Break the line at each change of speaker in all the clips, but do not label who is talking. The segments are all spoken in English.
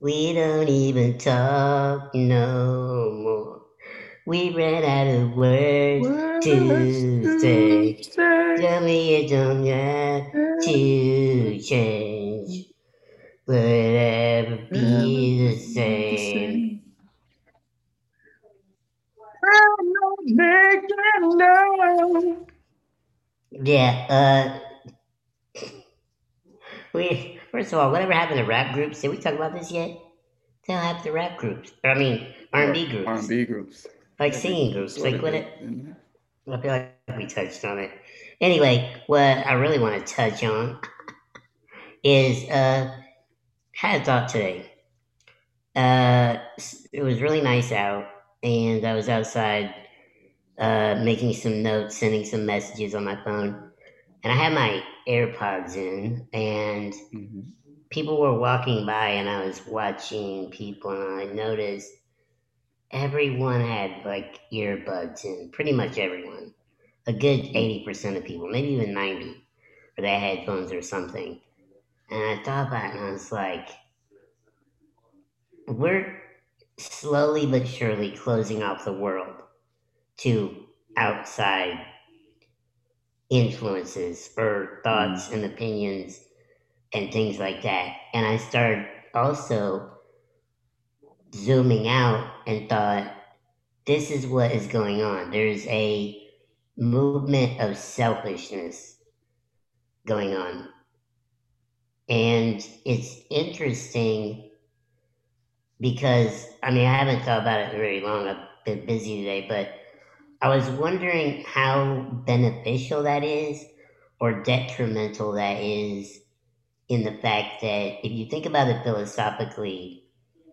We don't even talk no more. We ran out of words, to say. say. Tell me you don't have to change. Will it ever be the same? I'm not making love. Yeah, uh, we first of all, whatever happened to rap groups? Did we talk about this yet? They the rap groups. I mean, R and B groups.
R and B groups.
Like singing groups. Like what? It, I feel like we touched on it. Anyway, what I really want to touch on is uh, had a thought today. Uh, it was really nice out, and I was outside uh, making some notes, sending some messages on my phone, and I had my AirPods in, and mm-hmm. people were walking by, and I was watching people, and I noticed everyone had like earbuds in, pretty much everyone, a good eighty percent of people, maybe even ninety, or they had headphones or something. And I thought about it, and I was like, we're slowly but surely closing off the world to outside influences or thoughts mm. and opinions and things like that. And I started also zooming out and thought, this is what is going on. There's a movement of selfishness going on. And it's interesting because, I mean, I haven't thought about it very long. I've been busy today, but I was wondering how beneficial that is or detrimental that is in the fact that if you think about it philosophically,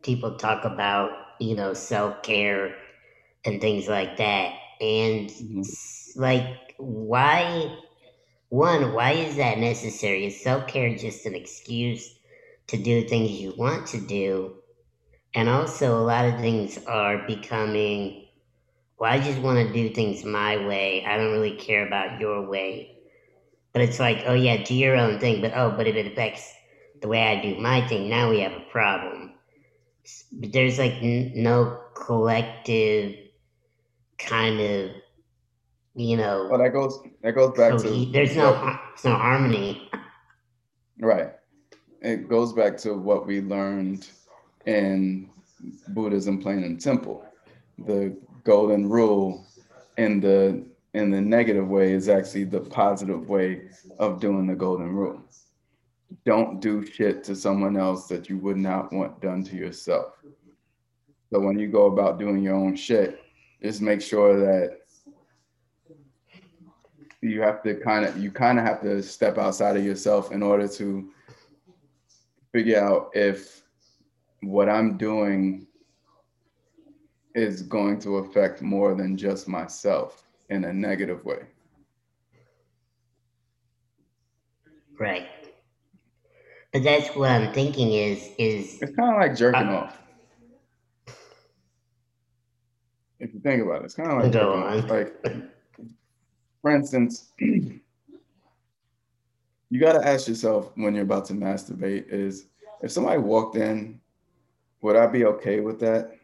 people talk about, you know, self care and things like that. And mm-hmm. like, why, one, why is that necessary? Is self care just an excuse to do things you want to do? And also, a lot of things are becoming well, I just want to do things my way. I don't really care about your way. But it's like, oh yeah, do your own thing. But oh, but if it affects the way I do my thing, now we have a problem. But there's like n- no collective kind of, you know.
Well, that goes that goes back to
there's no there's no harmony.
Right. It goes back to what we learned in Buddhism, plain and simple. The golden rule in the in the negative way is actually the positive way of doing the golden rule. Don't do shit to someone else that you would not want done to yourself. So when you go about doing your own shit, just make sure that you have to kind of you kind of have to step outside of yourself in order to figure out if what I'm doing is going to affect more than just myself in a negative way.
Right. But that's what I'm thinking is is
it's kind of like jerking uh, off. If you think about it, it's kind of like jerking on. off. Like, for instance, you got to ask yourself when you're about to masturbate: is if somebody walked in, would I be okay with that?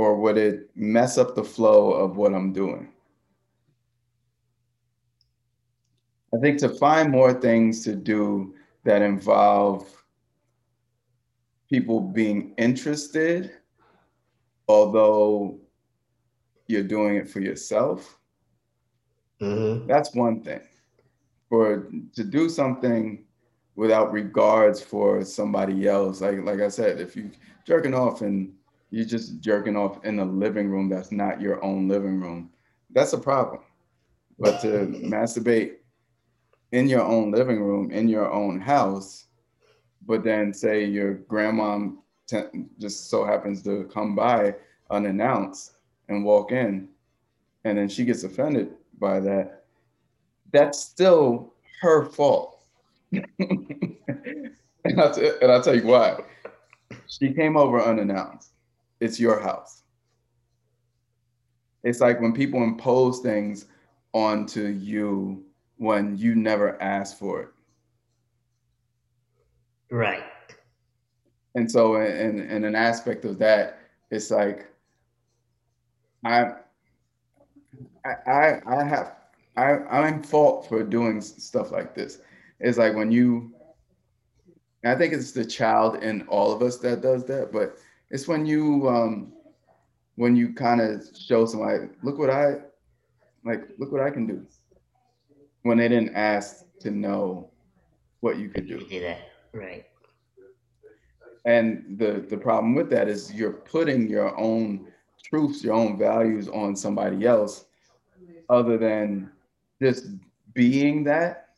Or would it mess up the flow of what I'm doing? I think to find more things to do that involve people being interested, although you're doing it for yourself, mm-hmm. that's one thing. For to do something without regards for somebody else, like like I said, if you jerking off and you're just jerking off in a living room that's not your own living room. That's a problem. But to masturbate in your own living room, in your own house, but then say your grandma just so happens to come by unannounced and walk in, and then she gets offended by that, that's still her fault. and, I'll t- and I'll tell you why. She came over unannounced it's your house. It's like when people impose things onto you when you never asked for it.
Right.
and so in, in an aspect of that, it's like I I I have I I'm in fault for doing stuff like this. It's like when you I think it's the child in all of us that does that, but it's when you um when you kind of show somebody, look what I like, look what I can do. When they didn't ask to know what you could do.
Do that, right?
And the the problem with that is you're putting your own truths, your own values on somebody else, other than just being that.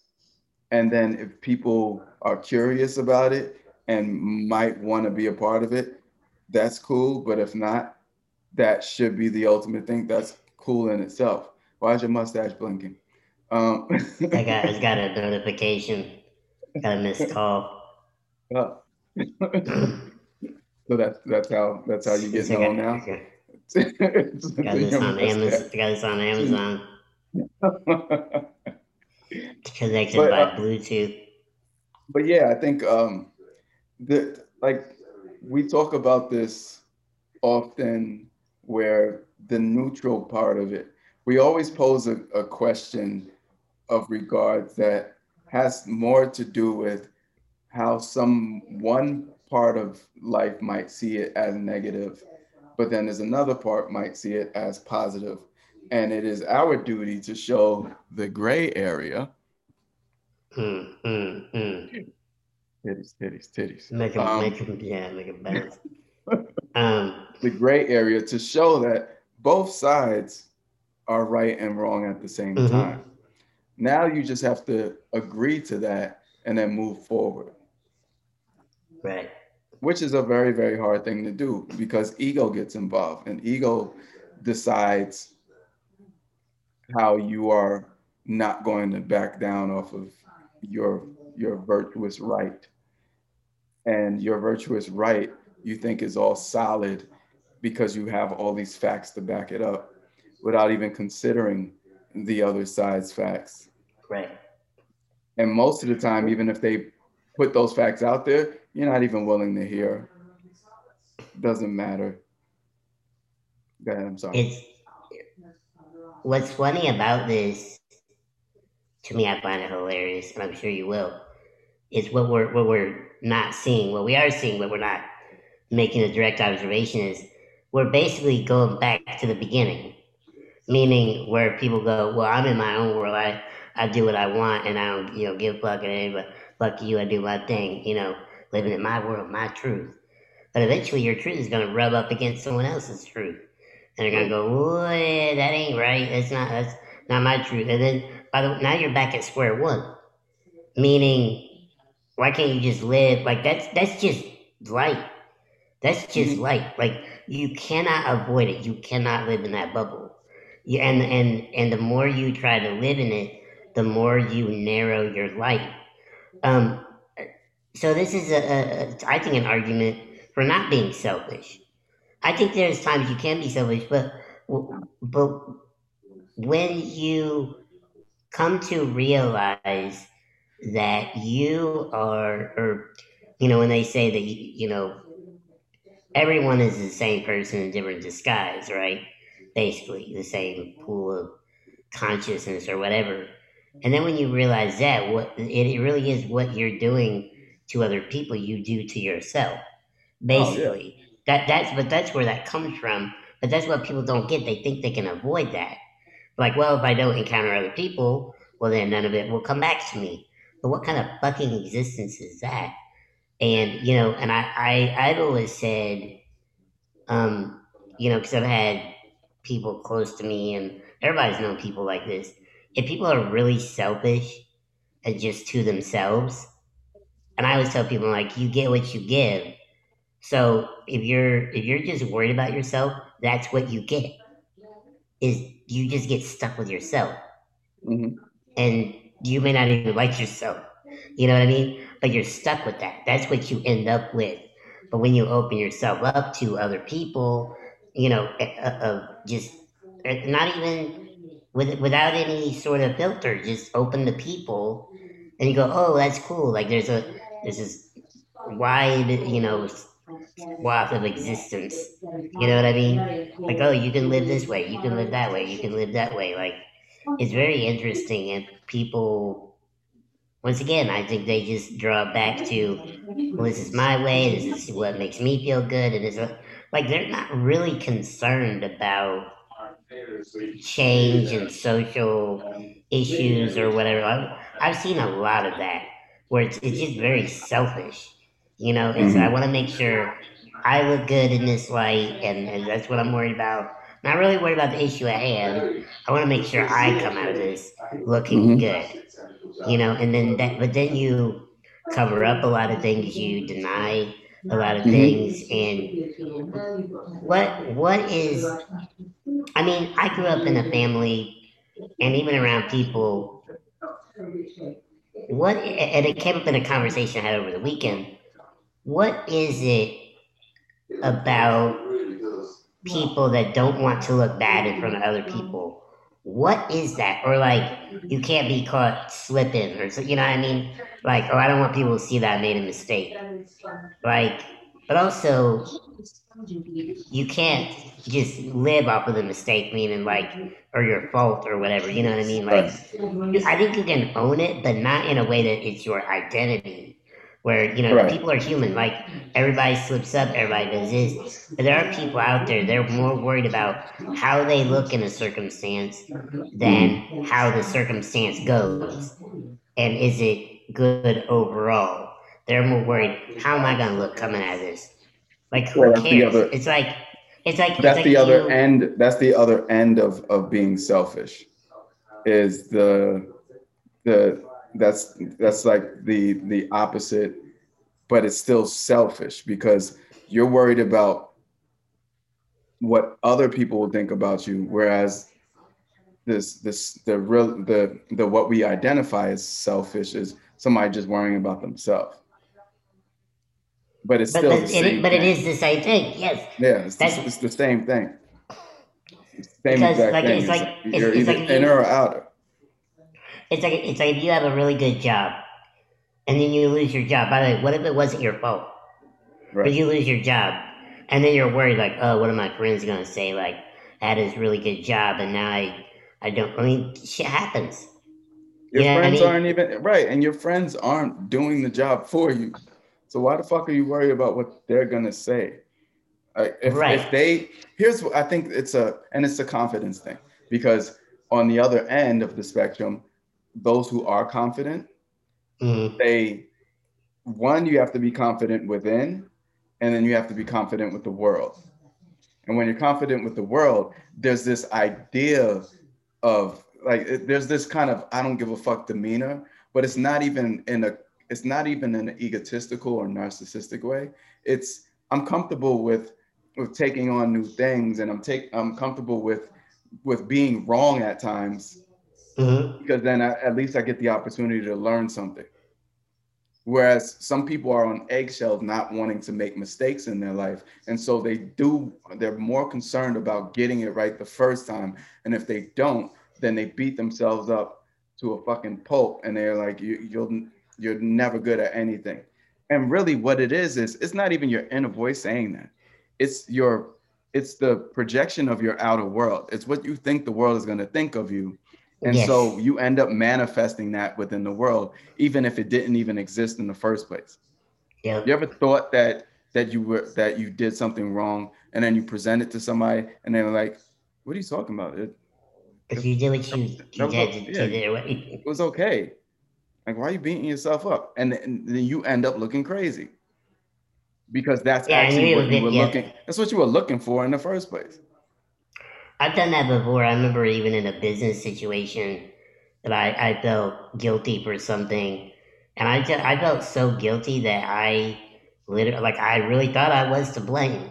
And then if people are curious about it and might want to be a part of it, that's cool. But if not, that should be the ultimate thing. That's cool in itself. Why is your mustache blinking? Um,
I got, I got a notification. Got a missed call.
Oh. so that's that's how that's how you get known now. got
this on Amazon. Got this on Amazon. Connected but, by uh, Bluetooth.
But yeah, I think um, the like we talk about this often, where the neutral part of it, we always pose a, a question of regard that has more to do with how some one part of life might see it as negative, but then there's another part might see it as positive. And it is our duty to show the gray area.
Mm, mm, mm.
Titties, titties, titties.
Make them, um, make them, yeah, make it better. um,
the gray area to show that both sides are right and wrong at the same mm-hmm. time. Now you just have to agree to that and then move forward.
Right.
Which is a very, very hard thing to do because ego gets involved and ego decides how you are not going to back down off of your your virtuous right. And your virtuous right you think is all solid because you have all these facts to back it up without even considering the other side's facts.
Right.
And most of the time, even if they put those facts out there, you're not even willing to hear. Doesn't matter. Go ahead, I'm sorry.
It's what's funny about this, to me, I find it hilarious, and I'm sure you will, is what we're what we're not seeing. What we are seeing, what we're not making a direct observation is we're basically going back to the beginning. Meaning where people go, Well, I'm in my own world, I, I do what I want and I don't, you know, give a fuck at anybody fuck you, I do my thing, you know living in my world, my truth. But eventually your truth is going to rub up against someone else's truth. And they're going to go, yeah, that ain't right. That's not, that's not my truth. And then, by the now you're back at square one. Meaning, why can't you just live? Like, that's, that's just light. That's just mm-hmm. light. Like, you cannot avoid it. You cannot live in that bubble. You, and, and, and the more you try to live in it, the more you narrow your life. Um, so this is a, a, I think, an argument for not being selfish. I think there's times you can be selfish, but but when you come to realize that you are, or you know, when they say that you know everyone is the same person in different disguise, right? Basically, the same pool of consciousness or whatever. And then when you realize that, what it really is what you're doing to other people you do to yourself. Basically. Oh, yeah. That that's but that's where that comes from. But that's what people don't get. They think they can avoid that. Like, well, if I don't encounter other people, well then none of it will come back to me. But what kind of fucking existence is that? And you know, and I, I I've always said, um, you know, because I've had people close to me, and everybody's known people like this. If people are really selfish and just to themselves, and I always tell people like you get what you give. So if you're if you're just worried about yourself, that's what you get. Is you just get stuck with yourself, mm-hmm. and you may not even like yourself. You know what I mean? But you're stuck with that. That's what you end up with. But when you open yourself up to other people, you know, of eh, uh, uh, just eh, not even with without any sort of filter, just open to people, and you go, oh, that's cool. Like there's a there's this wide, you know, swath of existence. You know what I mean? Like, oh, you can live this way, you can live that way, you can live that way. Like, it's very interesting, and people. Once again, I think they just draw back to, well, this is my way, this is what makes me feel good, and it's like they're not really concerned about change and social issues or whatever. I've, I've seen a lot of that where it's, it's just very selfish. You know, it's, mm-hmm. I want to make sure I look good in this light, and, and that's what I'm worried about. Not really worried about the issue at hand. I want to make sure I come out of this looking mm-hmm. good. You know, and then that, but then you cover up a lot of things, you deny a lot of mm-hmm. things, and what what is I mean, I grew up in a family and even around people. What, and it came up in a conversation I had over the weekend. What is it about people that don't want to look bad in front of other people? What is that? Or like, you can't be caught slipping, or so, you know what I mean? Like, oh, I don't want people to see that I made a mistake. Like, but also, you can't just live off of the mistake, meaning like, or your fault or whatever. You know what I mean? Like, I think you can own it, but not in a way that it's your identity. Where you know right. people are human. Like everybody slips up, everybody does this. But there are people out there. They're more worried about how they look in a circumstance than how the circumstance goes, and is it good overall. They're more worried. How am I gonna look coming out of this? Like who well, cares? Other, it's like it's like
that's
it's
the other you, end. That's the other end of of being selfish. Is the the that's that's like the the opposite, but it's still selfish because you're worried about what other people will think about you, whereas this this the real the the what we identify as selfish is somebody just worrying about themselves but it's but still the same
it, but it is the same thing. Yes.
Yeah, it's, the, it's the same thing. It's the same because, exact like, thing. It's like it's, you're it's either like inner or outer.
It's like it's like if you have a really good job, and then you lose your job. By the way, what if it wasn't your fault? Right. But you lose your job, and then you're worried, like, oh, what are my friends gonna say? Like, I had this really good job, and now I, I don't. I mean, shit happens.
Your you friends I mean? aren't even right, and your friends aren't doing the job for you. So why the fuck are you worried about what they're gonna say? Like if, right. if they here's what I think it's a and it's a confidence thing because on the other end of the spectrum, those who are confident, mm-hmm. they one you have to be confident within, and then you have to be confident with the world. And when you're confident with the world, there's this idea of like there's this kind of I don't give a fuck demeanor, but it's not even in a it's not even in an egotistical or narcissistic way. It's I'm comfortable with with taking on new things, and I'm take I'm comfortable with with being wrong at times mm-hmm. because then I, at least I get the opportunity to learn something. Whereas some people are on eggshells, not wanting to make mistakes in their life, and so they do. They're more concerned about getting it right the first time, and if they don't, then they beat themselves up to a fucking pulp, and they're like, you, "You'll you're never good at anything. And really what it is is it's not even your inner voice saying that. It's your it's the projection of your outer world. It's what you think the world is going to think of you. And yes. so you end up manifesting that within the world, even if it didn't even exist in the first place. Yeah. You ever thought that that you were that you did something wrong and then you present it to somebody and they're like, what are you talking about? It,
because you did what you, you did. Yeah,
it was okay. Like, why are you beating yourself up? And, and then you end up looking crazy because that's yeah, actually what you were yeah. looking. That's what you were looking for in the first place.
I've done that before. I remember even in a business situation that I, I felt guilty for something, and I just I felt so guilty that I literally like I really thought I was to blame.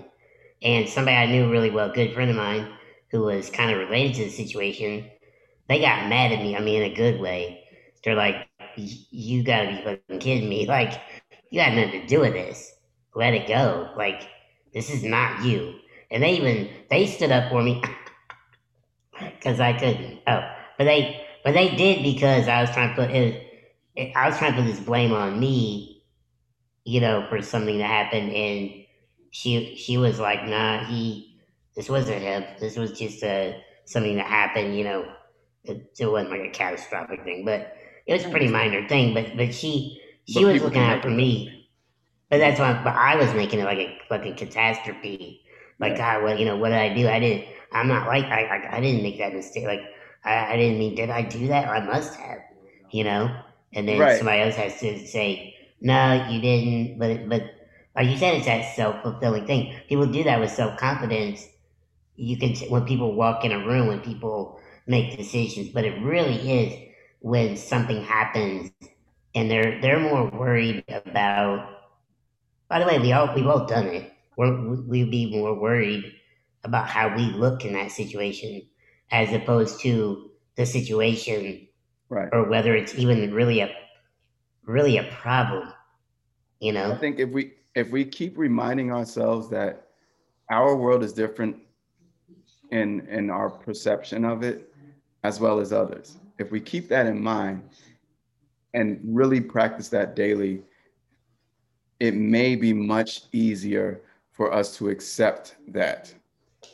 And somebody I knew really well, good friend of mine, who was kind of related to the situation, they got mad at me. I mean, in a good way. They're like, you gotta be fucking kidding me. Like, you had nothing to do with this. Let it go. Like, this is not you. And they even, they stood up for me because I couldn't. Oh, but they, but they did because I was trying to put it, I was trying to put this blame on me you know, for something to happen, and she she was like, "Nah, he, this wasn't him. This was just a something that happened. You know, it, it wasn't like a catastrophic thing, but it was a pretty minor thing. But but she she but was looking out for me." But that's why. But I was making it like a fucking catastrophe. Like. God, what you know? What did I do? I did. I'm not like I. I, I didn't make that mistake. Like, I, I didn't mean. Did I do that? I must have. You know. And then right. somebody else has to say, no, you didn't. But but like you said, it's that self fulfilling thing. People do that with self confidence. You can when people walk in a room, when people make decisions, but it really is when something happens and they're they're more worried about by the way, we all we've all done it. We're, we'd be more worried about how we look in that situation as opposed to the situation,
right?
Or whether it's even really a really a problem. You know,
I think if we if we keep reminding ourselves that our world is different in in our perception of it as well as others if we keep that in mind and really practice that daily it may be much easier for us to accept that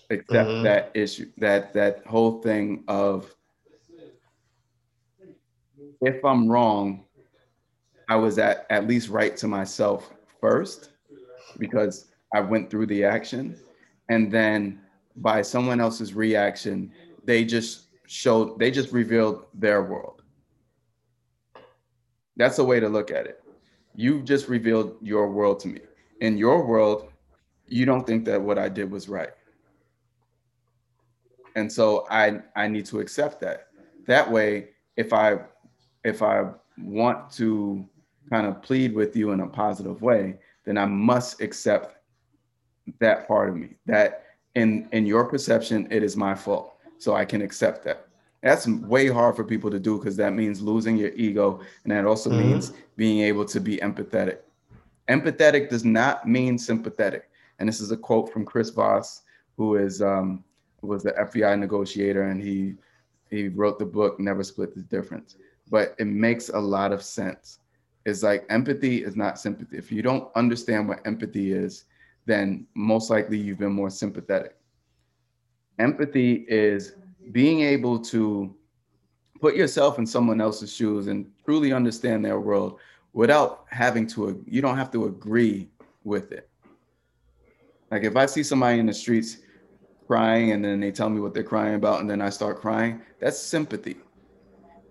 accept mm-hmm. that issue that that whole thing of if i'm wrong i was at at least right to myself first because i went through the action and then by someone else's reaction they just showed they just revealed their world that's a way to look at it You've just revealed your world to me. In your world, you don't think that what I did was right. And so I I need to accept that. That way, if I if I want to kind of plead with you in a positive way, then I must accept that part of me. That in in your perception, it is my fault. So I can accept that. That's way hard for people to do because that means losing your ego. And that also mm-hmm. means being able to be empathetic. Empathetic does not mean sympathetic. And this is a quote from Chris Voss, who is um, was the FBI negotiator, and he he wrote the book Never Split the Difference. But it makes a lot of sense. It's like empathy is not sympathy. If you don't understand what empathy is, then most likely you've been more sympathetic. Empathy is being able to put yourself in someone else's shoes and truly understand their world without having to you don't have to agree with it like if i see somebody in the streets crying and then they tell me what they're crying about and then i start crying that's sympathy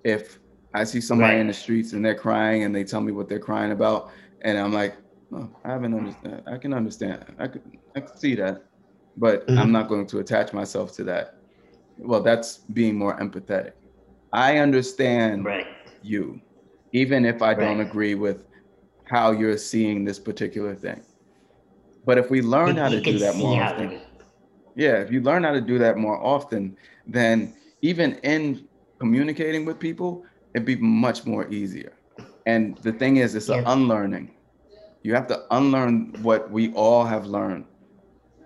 if i see somebody right. in the streets and they're crying and they tell me what they're crying about and i'm like oh, i haven't understand i can understand i could i can see that but mm-hmm. i'm not going to attach myself to that well, that's being more empathetic. I understand
right.
you, even if I right. don't agree with how you're seeing this particular thing. But if we learn how to do that more often, yeah, if you learn how to do that more often, then even in communicating with people, it'd be much more easier. And the thing is, it's yeah. an unlearning. You have to unlearn what we all have learned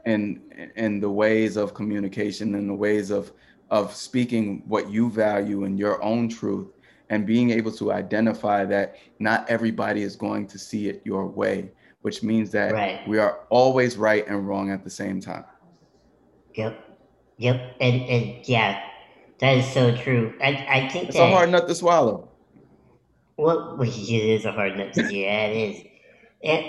in in the ways of communication and the ways of of speaking what you value and your own truth and being able to identify that not everybody is going to see it your way which means that right. we are always right and wrong at the same time
yep yep and and yeah that is so true i i think
it's
that,
a hard nut to swallow
well it is a hard nut to yeah it is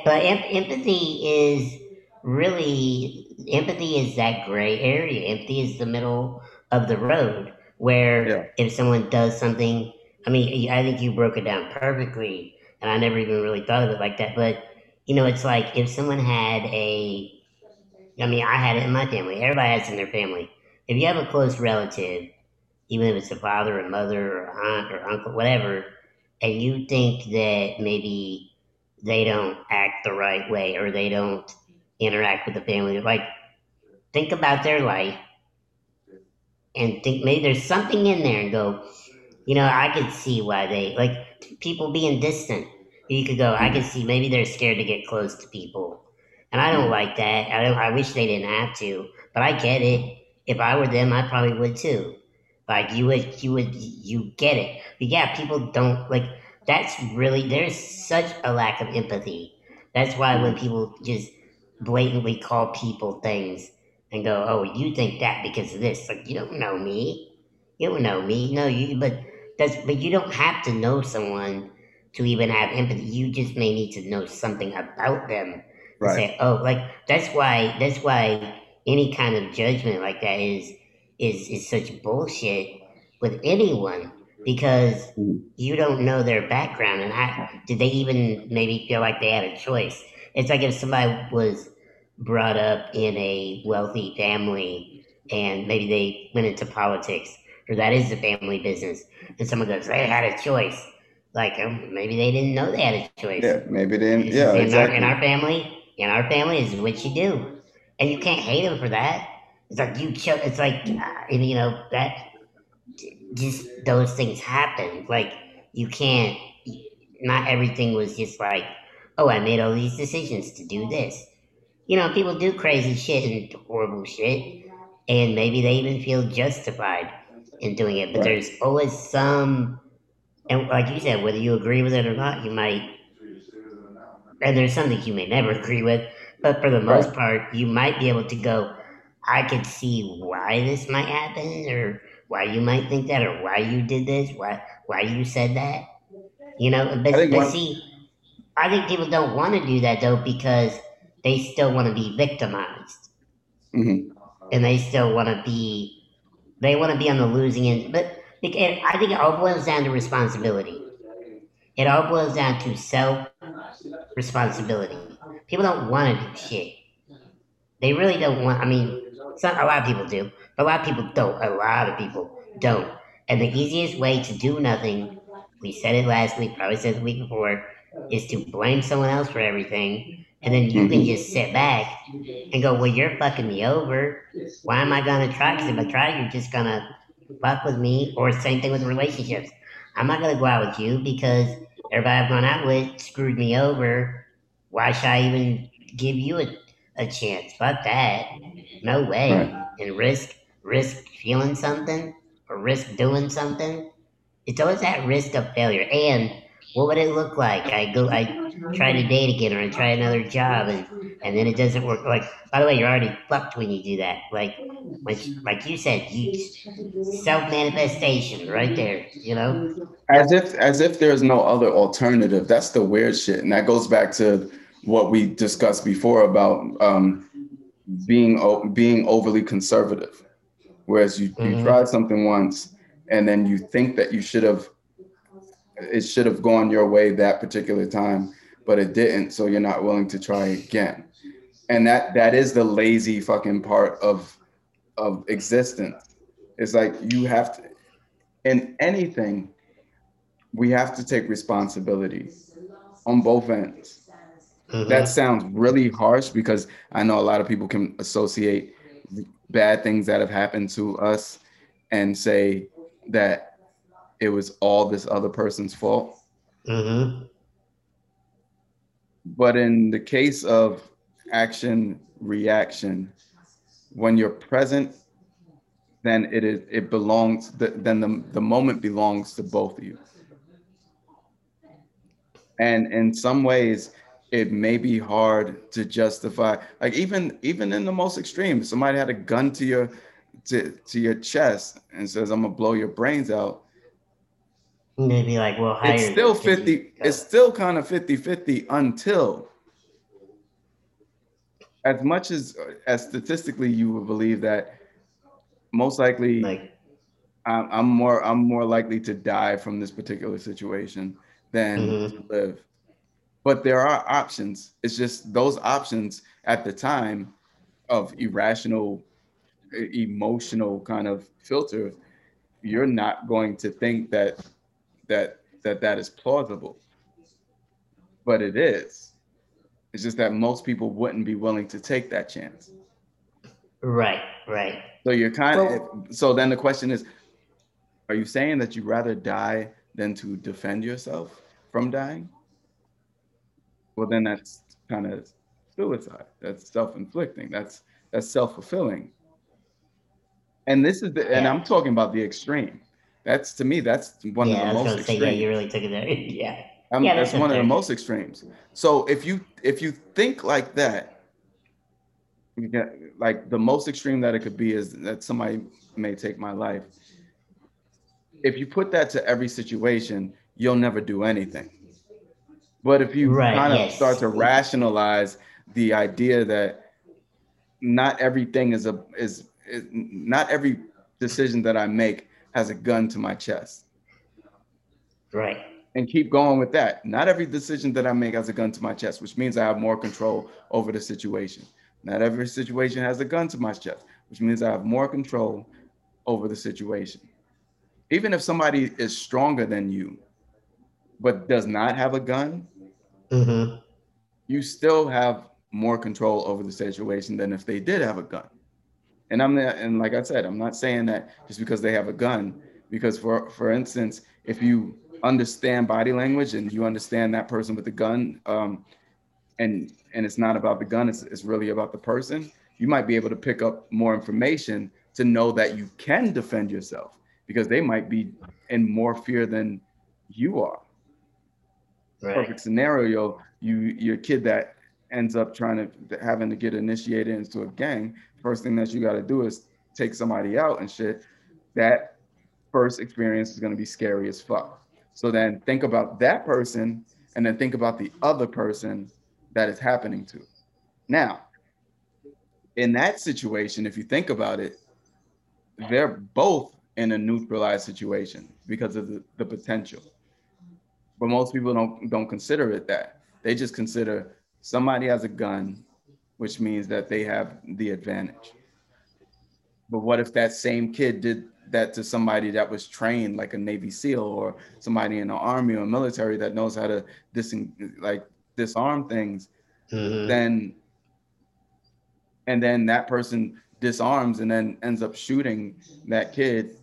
but empathy is really empathy is that gray area. Empathy is the middle of the road where yeah. if someone does something, I mean, I think you broke it down perfectly, and I never even really thought of it like that. But you know, it's like if someone had a, I mean, I had it in my family. Everybody has it in their family. If you have a close relative, even if it's a father or mother or aunt or uncle, whatever, and you think that maybe they don't act the right way or they don't interact with the family. Like, think about their life and think maybe there's something in there and go, you know, I could see why they like people being distant. You could go, I could see maybe they're scared to get close to people. And I don't mm-hmm. like that. I don't I wish they didn't have to, but I get it. If I were them, I probably would too. Like you would you would you get it. But yeah, people don't like that's really there's such a lack of empathy That's why when mm-hmm. people just blatantly call people things and go, "Oh, you think that because of this?" Like you don't know me. You don't know me. No, you. But that's. But you don't have to know someone to even have empathy. You just may need to know something about them. Right. Say, oh, like that's why. That's why any kind of judgment like that is is is such bullshit with anyone because mm. you don't know their background and how did they even maybe feel like they had a choice it's like if somebody was brought up in a wealthy family and maybe they went into politics or that is a family business and someone goes they had a choice like um, maybe they didn't know they had a choice
yeah maybe they didn't yeah in, exactly.
our, in our family in our family is what you do and you can't hate them for that it's like you chose it's like uh, you know that just those things happen like you can't not everything was just like oh i made all these decisions to do this you know, people do crazy shit and horrible shit, and maybe they even feel justified in doing it. But right. there's always some, and like you said, whether you agree with it or not, you might, and there's something you may never agree with, but for the most right. part, you might be able to go, I could see why this might happen, or why you might think that, or why you did this, why why you said that. You know, but, but one- see, I think people don't want to do that though because they still want to be victimized. Mm-hmm. And they still want to be, they want to be on the losing end. But I think it all boils down to responsibility. It all boils down to self responsibility. People don't want to do shit. They really don't want, I mean, some, a lot of people do, but a lot of people don't. A lot of people don't. And the easiest way to do nothing, we said it last week, probably said the week before, is to blame someone else for everything and then you can mm-hmm. just sit back and go, well, you're fucking me over. Why am I going to try? Because if I try, you're just going to fuck with me. Or same thing with relationships. I'm not going to go out with you because everybody I've gone out with screwed me over. Why should I even give you a, a chance? Fuck that. No way. Right. And risk, risk feeling something or risk doing something. It's always that risk of failure. And what would it look like? I go, I try to date again, or I try another job, and and then it doesn't work. Like, by the way, you're already fucked when you do that. Like, like, like you said, you self manifestation right there. You know,
as if as if there's no other alternative. That's the weird shit, and that goes back to what we discussed before about um, being being overly conservative. Whereas you, mm-hmm. you tried something once, and then you think that you should have it should have gone your way that particular time, but it didn't. So you're not willing to try again. And that that is the lazy fucking part of of existence. It's like you have to in anything, we have to take responsibility on both ends. Mm-hmm. That sounds really harsh because I know a lot of people can associate bad things that have happened to us and say that it was all this other person's fault. Mm-hmm. But in the case of action reaction, when you're present, then it is it belongs. Then the the moment belongs to both of you. And in some ways, it may be hard to justify. Like even even in the most extreme, somebody had a gun to your to, to your chest and says, "I'm gonna blow your brains out."
Maybe like we'll
it's still 50 it's still kind of 50 50 until as much as as statistically you would believe that most likely like I'm, I'm more i'm more likely to die from this particular situation than mm-hmm. to live but there are options it's just those options at the time of irrational emotional kind of filter you're not going to think that that that that is plausible. But it is. It's just that most people wouldn't be willing to take that chance.
Right right.
So you're kind of so then the question is are you saying that you'd rather die than to defend yourself from dying? Well then that's kind of suicide. That's self-inflicting. That's that's self-fulfilling. And this is the yeah. and i'm talking about the extreme that's to me, that's one yeah, of the most. Say, extreme.
yeah, you really took it there. yeah.
I'm, yeah, that's, that's one of the most extremes. So if you if you think like that, you get like the most extreme that it could be is that somebody may take my life. If you put that to every situation, you'll never do anything. But if you right, kind of yes. start to rationalize the idea that not everything is a is, is not every decision that I make has a gun to my chest.
Right.
And keep going with that. Not every decision that I make has a gun to my chest, which means I have more control over the situation. Not every situation has a gun to my chest, which means I have more control over the situation. Even if somebody is stronger than you, but does not have a gun, mm-hmm. you still have more control over the situation than if they did have a gun. And I'm not, and like I said, I'm not saying that just because they have a gun, because for for instance, if you understand body language and you understand that person with the gun, um, and and it's not about the gun, it's, it's really about the person, you might be able to pick up more information to know that you can defend yourself because they might be in more fear than you are. Right. Perfect scenario, you your kid that ends up trying to having to get initiated into a gang, first thing that you got to do is take somebody out and shit. That first experience is going to be scary as fuck. So then think about that person and then think about the other person that is happening to. Now, in that situation, if you think about it, they're both in a neutralized situation because of the, the potential. But most people don't don't consider it that. They just consider somebody has a gun, which means that they have the advantage. But what if that same kid did that to somebody that was trained like a Navy SEAL or somebody in the army or military that knows how to dis like disarm things, mm-hmm. then and then that person disarms and then ends up shooting that kid.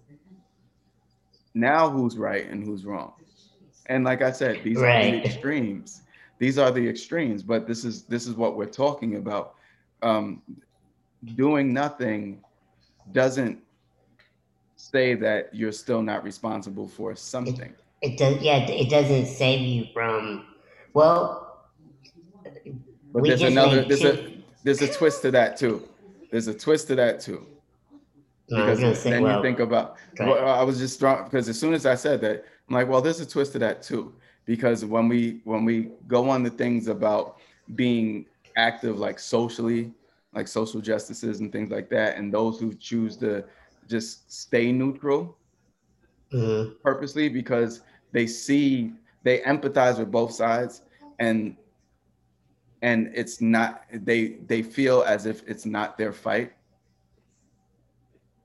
Now who's right and who's wrong? And like I said, these right. are the extremes these are the extremes but this is this is what we're talking about. Um, doing nothing doesn't say that you're still not responsible for something.
It, it does yeah it doesn't save you from well
but there's another there's a there's a twist to that too. There's a twist to that too. Because no, say, then well, you think about well, i was just strong because as soon as i said that i'm like well there's a twist to that too because when we when we go on the things about being active like socially like social justices and things like that and those who choose to just stay neutral mm-hmm. purposely because they see they empathize with both sides and and it's not they they feel as if it's not their fight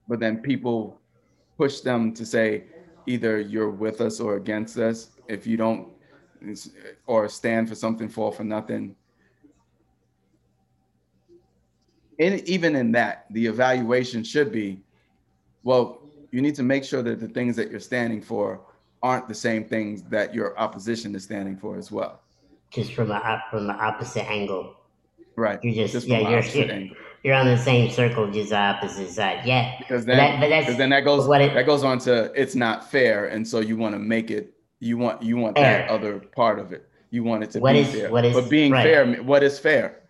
but then people push them to say either you're with us or against us if you don't or stand for something, fall for nothing. And even in that, the evaluation should be, well, you need to make sure that the things that you're standing for aren't the same things that your opposition is standing for as well.
Just from a from the opposite angle.
Right.
You're just, just yeah, you're, you're, you're, on the same circle, just the opposite side. Yeah.
Because then, that, but that's, then that goes what it, that goes on to it's not fair, and so you want to make it you want you want fair. that other part of it. You want it to what be is, fair. What is, but being right. fair, what is fair?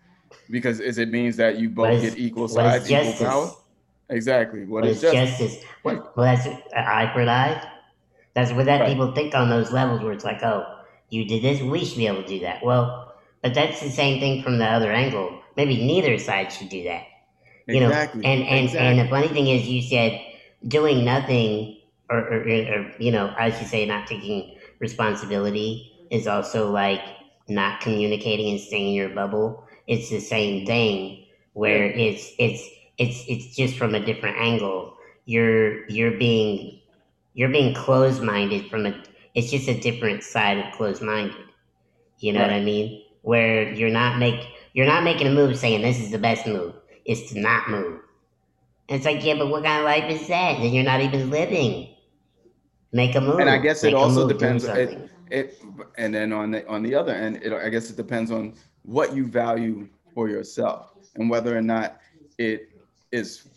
Because is it means that you both is, get equal sides, equal power? Exactly.
what, what is, justice? justice? What, well, that's eye for eye. That's what that right. people think on those levels where it's like, oh, you did this, we should be able to do that. Well, but that's the same thing from the other angle. Maybe neither side should do that. You exactly. know, and and exactly. and the funny thing is, you said doing nothing, or, or, or you know, I should say, not taking responsibility is also like not communicating and staying in your bubble. It's the same thing where it's it's it's it's just from a different angle. You're you're being you're being closed minded from a it's just a different side of closed minded. You know right. what I mean? Where you're not make you're not making a move saying this is the best move. It's to not move. And it's like, yeah, but what kind of life is that? Then you're not even living make a move.
And I guess it also depends. It, it and then on the on the other end, it, I guess it depends on what you value for yourself and whether or not it is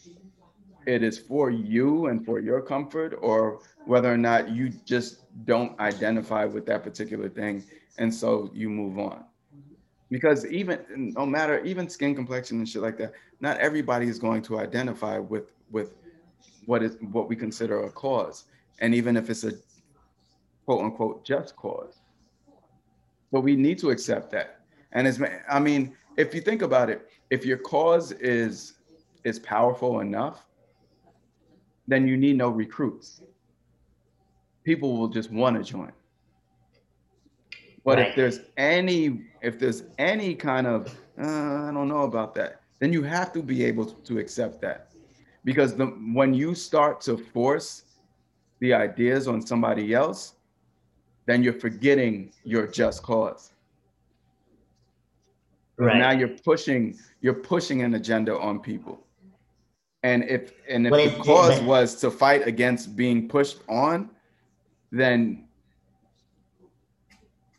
it is for you and for your comfort or whether or not you just don't identify with that particular thing and so you move on because even no matter even skin complexion and shit like that not everybody is going to identify with with what is what we consider a cause and even if it's a quote unquote just cause. But we need to accept that. And as i mean if you think about it if your cause is is powerful enough then you need no recruits. People will just want to join. But right. if there's any if there's any kind of uh, I don't know about that, then you have to be able to accept that, because the when you start to force the ideas on somebody else, then you're forgetting your just cause. Right. Now you're pushing you're pushing an agenda on people. And if and if the cause was to fight against being pushed on, then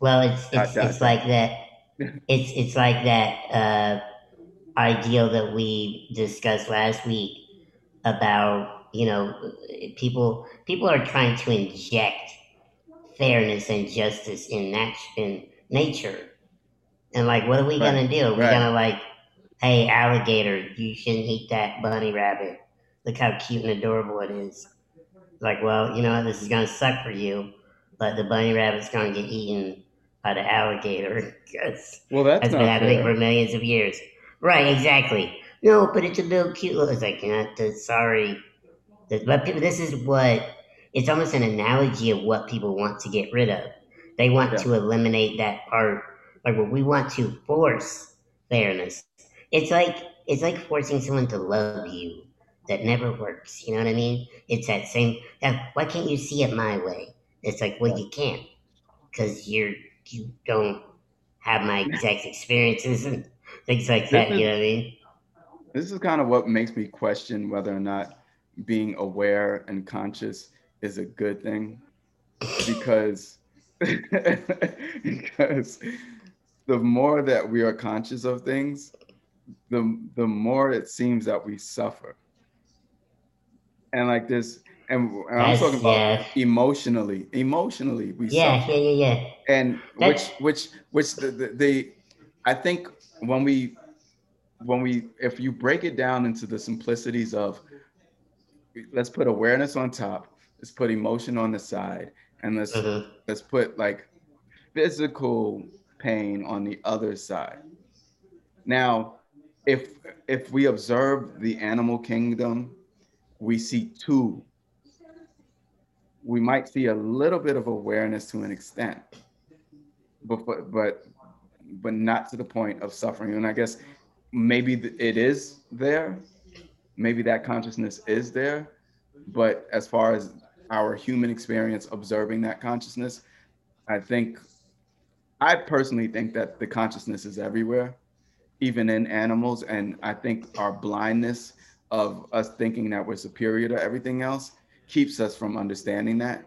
well, it's it's, it's like that. It's it's like that uh, ideal that we discussed last week about you know people people are trying to inject fairness and justice in nat- in nature, and like what are we right. gonna do? We're right. gonna like, hey alligator, you shouldn't eat that bunny rabbit. Look how cute and adorable it is. Like, well, you know this is gonna suck for you, but the bunny rabbit's gonna get eaten by the alligator. Because
well, that's,
that's been happening fair. for millions of years. Right, exactly. No, but it's a little cute. It's like, the, sorry. But people, this is what it's almost an analogy of what people want to get rid of. They want yeah. to eliminate that part. Like, what we want to force fairness. It's like it's like forcing someone to love you. That never works. You know what I mean? It's that same. Why can't you see it my way? It's like, well, you can't because you're you don't have my exact experiences and things like that. Is, you know what I mean?
This is kind of what makes me question whether or not being aware and conscious is a good thing, because because the more that we are conscious of things, the the more it seems that we suffer. And like this, and, and I'm talking about yeah. emotionally. Emotionally, we
yeah,
suffer.
yeah, yeah, yeah.
And That's... which, which, which the, the, the, I think when we, when we, if you break it down into the simplicities of, let's put awareness on top, let's put emotion on the side, and let's mm-hmm. let's put like physical pain on the other side. Now, if if we observe the animal kingdom, we see two we might see a little bit of awareness to an extent, but but but, but not to the point of suffering. And I guess maybe it is there, maybe that consciousness is there, but as far as our human experience observing that consciousness, I think I personally think that the consciousness is everywhere, even in animals. And I think our blindness of us thinking that we're superior to everything else keeps us from understanding that.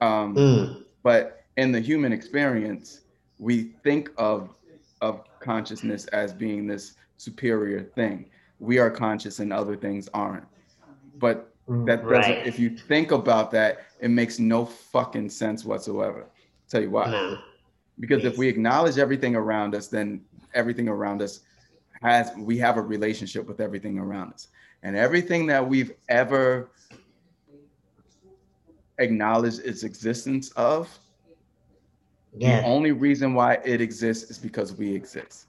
Um, mm. But in the human experience, we think of of consciousness as being this superior thing. We are conscious and other things aren't. But mm. that doesn't. Right. If you think about that, it makes no fucking sense whatsoever. I'll tell you why. No. Because Please. if we acknowledge everything around us, then everything around us has we have a relationship with everything around us, and everything that we've ever acknowledged its existence of, yeah. the only reason why it exists is because we exist.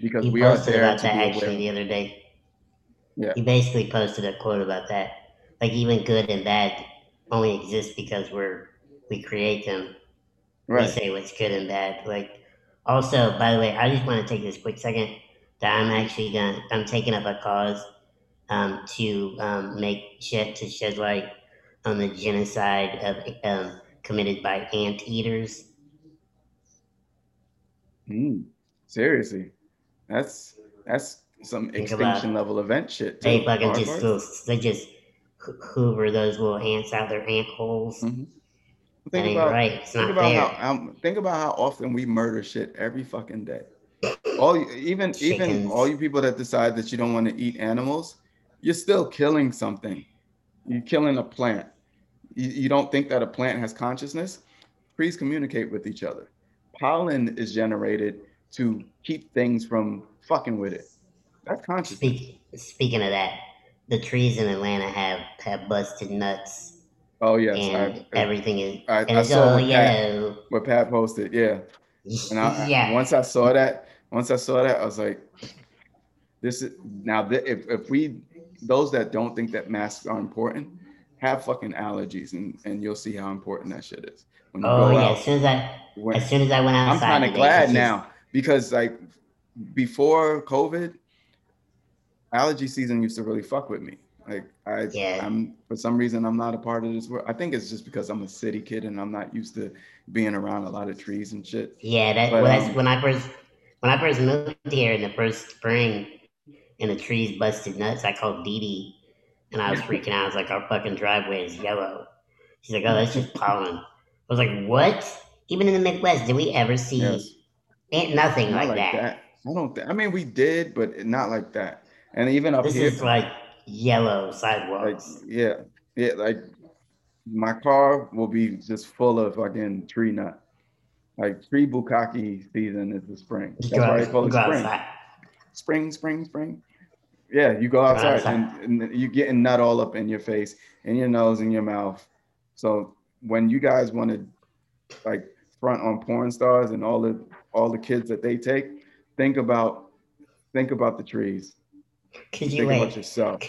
Because
you
we
are there about that actually aware. the other day.
Yeah.
You basically posted a quote about that. Like even good and bad only exist because we're we create them. Right. We say what's good and bad. Like also, by the way, I just want to take this quick second that I'm actually gonna I'm taking up a cause um, to um, make shed to shed light on the genocide of um, committed by anteaters.
Mm, seriously, that's that's some Think extinction level event shit.
Too. They fucking just little, they just hoover those little ants out their ant holes. Mm-hmm.
Think about, right. It's think about fair. how um, think about how often we murder shit every fucking day. all even Chickens. even all you people that decide that you don't want to eat animals, you're still killing something. You're killing a plant. You, you don't think that a plant has consciousness? Trees communicate with each other. Pollen is generated to keep things from fucking with it. That's conscious.
Speak, speaking of that, the trees in Atlanta have have busted nuts.
Oh yes,
and I, everything is
I,
and I it's saw all yellow.
Pat, what Pat posted, yeah. And I, yeah. once I saw that, once I saw that, I was like, "This is now. Th- if if we those that don't think that masks are important, have fucking allergies, and and you'll see how important that shit is.
oh yeah, out, as soon as I when, as soon as I went outside,
I'm kind of glad now because like before COVID, allergy season used to really fuck with me. Like I, yeah. I'm for some reason I'm not a part of this world. I think it's just because I'm a city kid and I'm not used to being around a lot of trees and shit.
Yeah, that but, well, um, when I first when I first moved here in the first spring, and the trees busted nuts. I called Dee Dee, and I was freaking out. I was like, "Our fucking driveway is yellow." She's like, "Oh, that's just pollen." I was like, "What?" Even in the Midwest, did we ever see yes. Nothing like, like, that? that.
I don't. Th- I mean, we did, but not like that. And even up
this
here,
is like yellow sidewalks.
Like, yeah, yeah. Like my car will be just full of fucking tree nut. Like tree bukkake season is the spring. That's why they call it spring. Spring, spring, spring. Yeah, you go outside and, and you getting nut all up in your face, in your nose, in your mouth. So when you guys want to like front on porn stars and all the all the kids that they take, think about think about the trees.
Could you think wait, about yourself?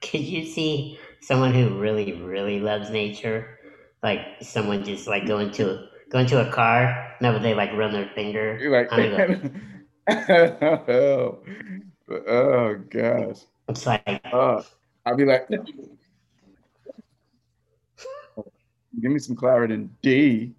Could you see someone who really, really loves nature? Like someone just like go into go into a car, no, but they like run their finger. You're like,
oh, oh gosh.
It's like
uh, I'll be like, give me some Claritin D.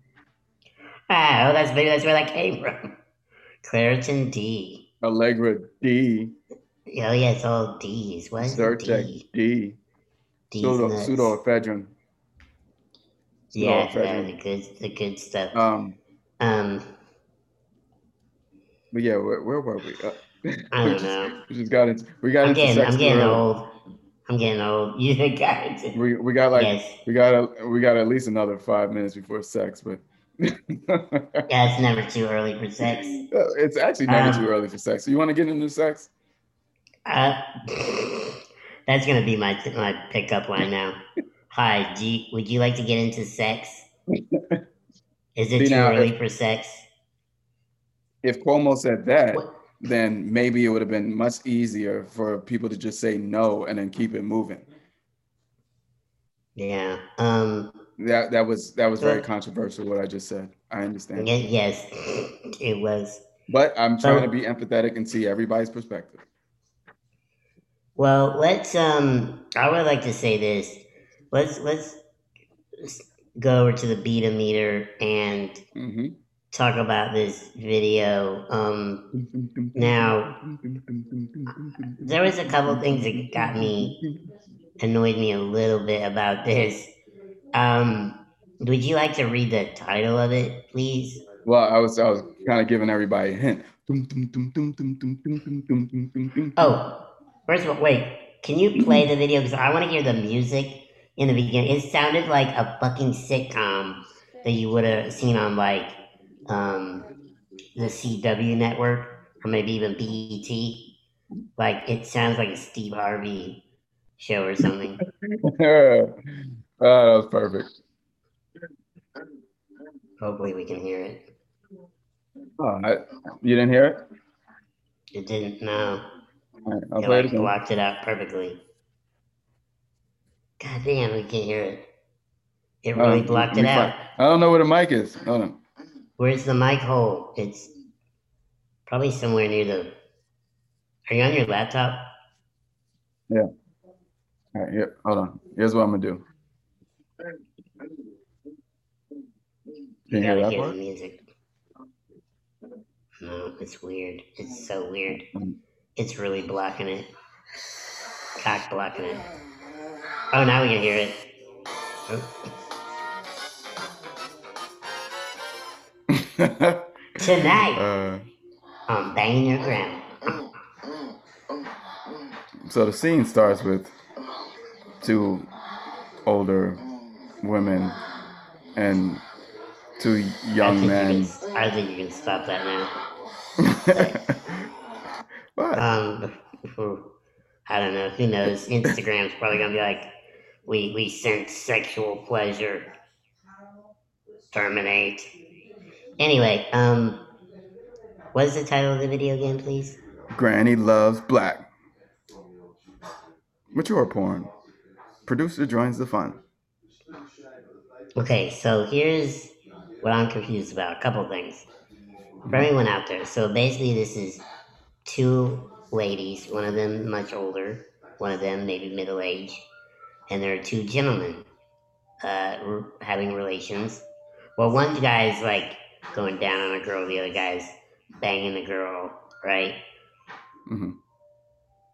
Oh, that's maybe that's where that came from. Claritin D.
Allegra D.
Oh yeah, it's all D's. What is
Zyrtec D? D. Pseudo, pseudoephedrine.
Yeah, the good, the good stuff. Um, um,
but yeah, where, where were we? Uh,
I don't know.
we just got into we got
I'm
into
getting,
sex
I'm getting old. I'm getting old. You got
it. We we got like yes. we got a, we got at least another five minutes before sex, but
yeah, it's never too early for sex.
It's actually never um, too early for sex. So you want to get into sex?
Uh, that's gonna be my my pickup line now. Hi, do you, would you like to get into sex? Is it See, too now, early if, for sex?
if Cuomo said that, what? then maybe it would have been much easier for people to just say no and then keep it moving.
Yeah. Um
that that was that was very controversial what I just said. I understand.
Yes, it was.
But I'm trying to be empathetic and see everybody's perspective.
Well, let's um I would like to say this. Let's let's go over to the beta meter and mm-hmm talk about this video. Um, now, there was a couple things that got me annoyed me a little bit about this. Um, would you like to read the title of it, please?
Well, I was I was kind of giving everybody a hint.
Oh, first of all, wait. Can you play the video? Because I want to hear the music in the beginning. It sounded like a fucking sitcom that you would have seen on like um, the CW network or maybe even BET. Like it sounds like a Steve Harvey show or something.
Oh, that was perfect.
Hopefully, we can hear it.
Oh, I, you didn't hear it?
It didn't. No.
Right, I'll it like
blocked it out perfectly. God damn, we can't hear it. It really um, blocked it out.
I don't know where the mic is. Hold on.
Where's the mic hole? It's probably somewhere near the. Are you on your laptop?
Yeah. All right. Here, hold on. Here's what I'm gonna do.
Can you, hear that hear part? the music. No, it's weird. It's so weird. Mm. It's really blocking it. Cock blocking it. Oh, now we can hear it. Oh. Tonight. Uh, um, banging your grandma.
So the scene starts with two older women and two young
I
men.
Can, I think you can stop that now.
what?
Um, I don't know. Who knows? Instagram's probably gonna be like, we we sense sexual pleasure. Terminate. Anyway, um, what is the title of the video again, please?
Granny loves black. Mature porn. Producer joins the fun.
Okay, so here's what I'm confused about. A couple things. For anyone out there, so basically, this is two ladies, one of them much older, one of them maybe middle age, and there are two gentlemen uh, having relations. Well, one guy's like going down on a girl, the other guy's banging the girl, right? Mm-hmm.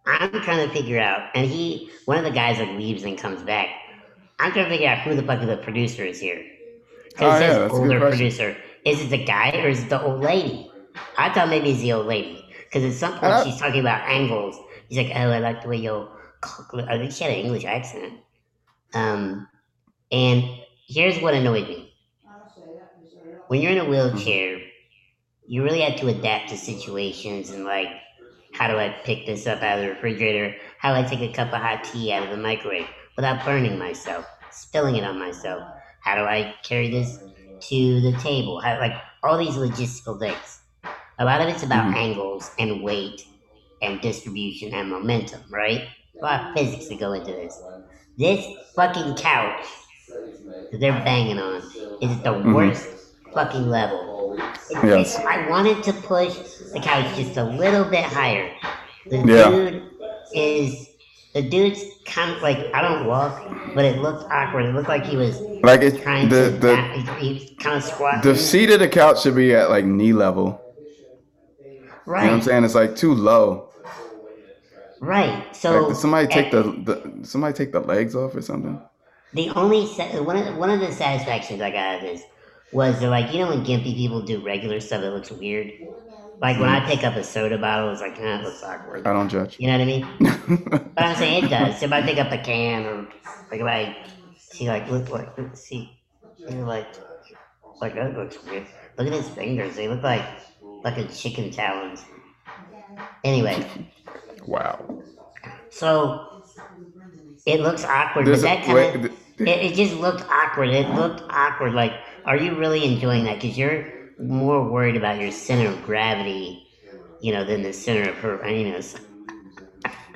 I'm trying to figure out, and he, one of the guys like leaves and comes back. I'm trying to figure out who the fuck the producer is here. Because oh, it says yeah, older producer. Is it the guy or is it the old lady? I thought maybe it's the old lady. Because at some point she's talking about angles. He's like, oh, I like the way you I think she had an English accent. Um, and here's what annoyed me. When you're in a wheelchair, you really have to adapt to situations and like how do I pick this up out of the refrigerator? How do I take a cup of hot tea out of the microwave without burning myself, spilling it on myself? How do I carry this to the table? How, like all these logistical things. A lot of it's about mm-hmm. angles and weight and distribution and momentum, right? A lot of physics that go into this. This fucking couch that they're banging on is the mm-hmm. worst fucking level Yes. I wanted to push the couch just a little bit higher. The yeah. dude is the dude's kind of like I don't walk, but it looked awkward. It looked like he was
like it's trying the, to the he, he kind of squat. The seat of the couch should be at like knee level. Right. You know what I'm saying? It's like too low.
Right. So
like, somebody take at, the, the somebody take the legs off or something.
The only one of the, one of the satisfactions I got out of this was they're like, you know, when gimpy people do regular stuff, it looks weird. Like when I mm-hmm. pick up a soda bottle, it's like, it looks awkward.
I don't judge.
You know what I mean? but I'm saying it does. If I pick up a can or like if I see like look like see, you're like like that looks weird. Look at his fingers; they look like like a chicken talons. Anyway.
Wow.
So it looks awkward, but that kind of it, it just looked awkward. It looked awkward, like are you really enjoying that? Because you're more worried about your center of gravity, you know, than the center of her. I mean, it's.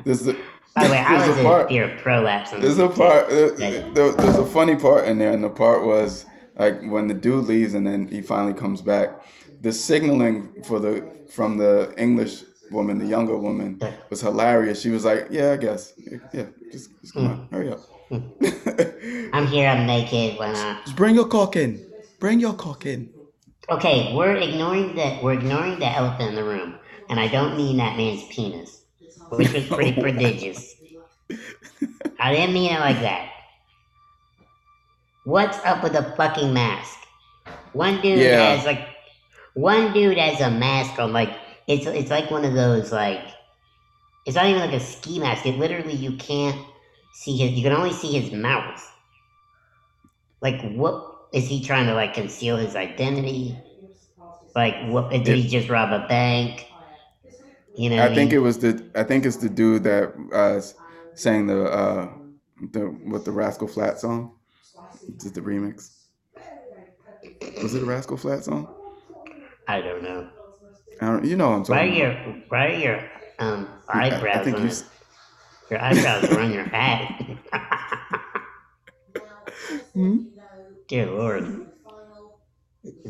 There's a,
By the way, I was a part, fear prolapse.
On there's a part. There, there's a funny part in there, and the part was like when the dude leaves and then he finally comes back. The signaling for the from the English woman, the younger woman, was hilarious. She was like, "Yeah, I guess. Yeah, just, just come mm. on, hurry up."
I'm here. I'm naked. Why not?
Just bring your cock in. Bring your cock in.
Okay, we're ignoring the we're ignoring the elephant in the room, and I don't mean that man's penis, which was pretty prodigious. I didn't mean it like that. What's up with the fucking mask? One dude yeah. has like one dude has a mask on like it's it's like one of those like it's not even like a ski mask. It literally you can't see his you can only see his mouth. Like what is he trying to like conceal his identity? Like, what did he just rob a bank?
You know, I think it was the I think it's the dude that uh, sang the uh, the with the Rascal Flatts song. Is it the remix? Was it a Rascal Flatts song?
I don't know.
I don't, you know what I'm talking
why are your, Why are your um, eyebrows I, I think on you... your eyebrows are on your hat? hmm? Dear Lord.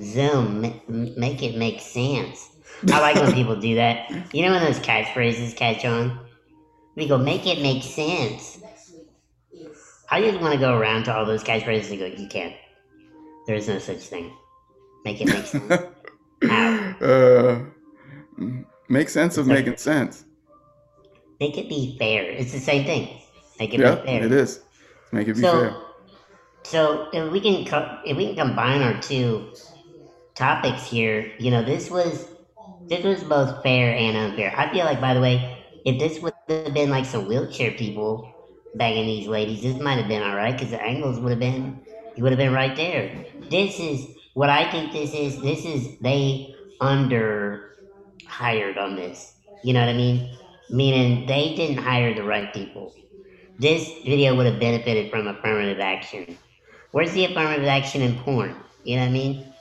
Zoom, make it make sense. I like when people do that. You know when those catchphrases catch on? We go, make it make sense. I just want to go around to all those catchphrases and go, you can't. There is no such thing. Make it make sense.
Uh, make sense of making sense.
Make it be fair. It's the same thing. Make it yeah, be fair.
it is. Make it be so, fair.
So if we can co- if we can combine our two topics here, you know, this was this was both fair and unfair. I feel like, by the way, if this would have been like some wheelchair people banging these ladies, this might have been all right because the angles would have been, you would have been right there. This is what I think. This is this is they under hired on this. You know what I mean? Meaning they didn't hire the right people. This video would have benefited from affirmative action. Where's the affirmative action in porn? You know what I mean?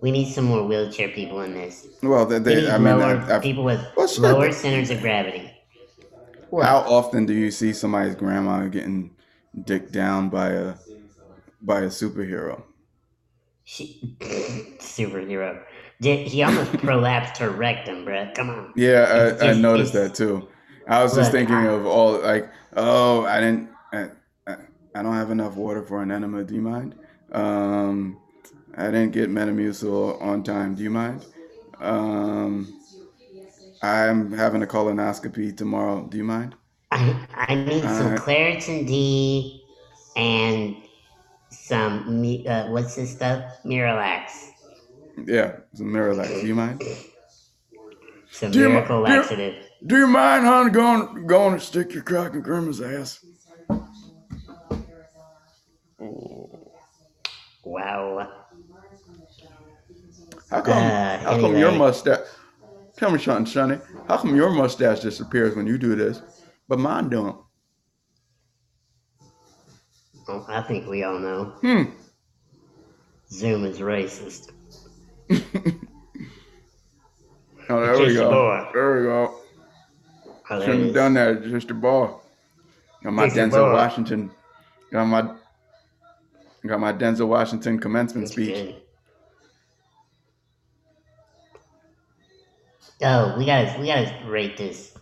We need some more wheelchair people in this.
Well, they, they I mean,
lower, I've, I've, people with lower centers of gravity.
What? How often do you see somebody's grandma getting dicked down by a by a superhero?
She, superhero. He almost prolapsed her rectum, bro. Come on.
Yeah, I, I noticed that too. I was just thinking I, of all like, oh, I didn't, I, don't have enough water for an enema. Do you mind? Um, I didn't get Metamucil on time. Do you mind? Um, I'm having a colonoscopy tomorrow. Do you mind?
I, I need uh, some Claritin D and some uh, what's this stuff? Miralax.
Yeah, some Miralax. Do you mind?
Some do miracle you, laxative.
Do, do you mind, hon, going going to stick your cock in grandma's ass?
Wow.
How come? Uh, how anyway. come your mustache? Tell me something, Sonny. How come your mustache disappears when you do this, but mine don't?
Oh, I think we all know.
Hmm.
Zoom is racist.
oh, there we go. There we go. Shouldn't have done that. Just a ball. Got my Denzel Washington. Got my. Got my Denzel Washington commencement That's speech. Good.
Oh, we gotta we gotta rate this.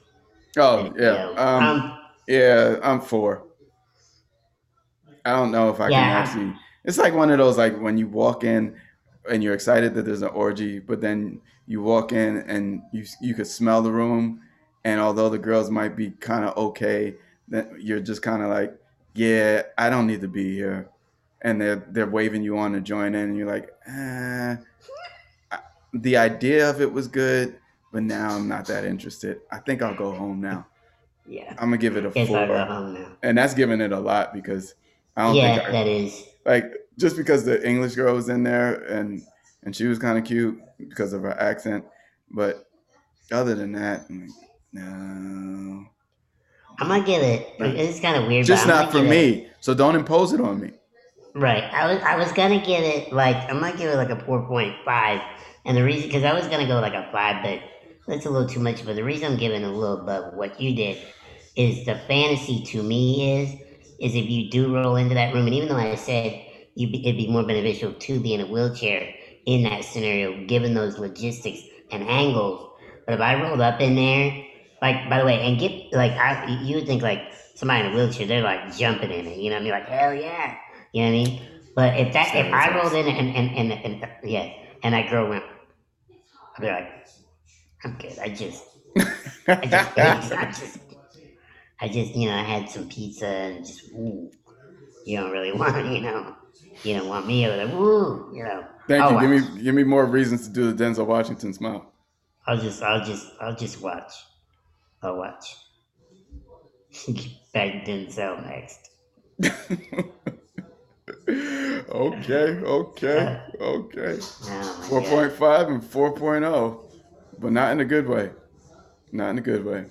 Oh yeah, um, um, yeah, I'm four. I don't know if I yeah. can actually. It's like one of those like when you walk in and you're excited that there's an orgy, but then you walk in and you you could smell the room, and although the girls might be kind of okay, then you're just kind of like, yeah, I don't need to be here, and they're they're waving you on to join in, and you're like, eh. The idea of it was good but now I'm not that interested. I think I'll go home now.
Yeah,
I'm gonna give it a four, and that's giving it a lot because I don't
yeah,
think I,
that is
like just because the English girl was in there and and she was kind of cute because of her accent, but other than that, no.
I'm gonna give it. It's kind of weird.
Just not for me. It, so don't impose it on me.
Right. I was I was gonna give it like I'm gonna give it like a four point five, and the reason because I was gonna go like a five, but that's a little too much. But the reason I'm giving a little above what you did is the fantasy to me is is if you do roll into that room, and even though I said you it'd be more beneficial to be in a wheelchair in that scenario, given those logistics and angles. But if I rolled up in there, like by the way, and get like I you would think like somebody in a wheelchair, they're like jumping in it, you know what I mean? Like hell yeah, you know what I mean? But if that if I rolled in and and, and, and yeah, and that girl went, I'd be like, I'm good. I just, I just, I just, I just, you know, I had some pizza and just, ooh, you don't really want, you know, you don't want me over there, woo, you know.
Thank I'll you. Watch. Give me, give me more reasons to do the Denzel Washington smile.
I'll just, I'll just, I'll just watch. I'll watch. Back Denzel next.
Okay, okay, okay. Oh 4.5 and 4.0 but not in a good way. Not in a good way.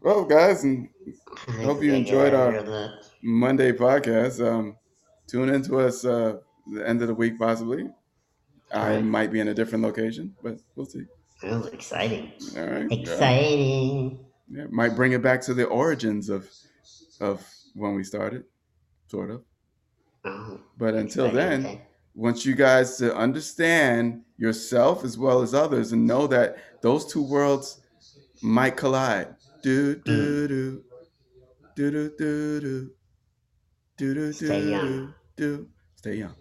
Well, guys, and I hope you enjoyed our Monday podcast. Um, tune into us uh, the end of the week, possibly. I right. might be in a different location, but we'll see.
Oh, exciting!
All right,
exciting.
Yeah, might bring it back to the origins of of when we started, sort of. Oh, but until then, want you guys to understand yourself as well as others and know that those two worlds might collide. Do do do do do do do do do do do. Stay young.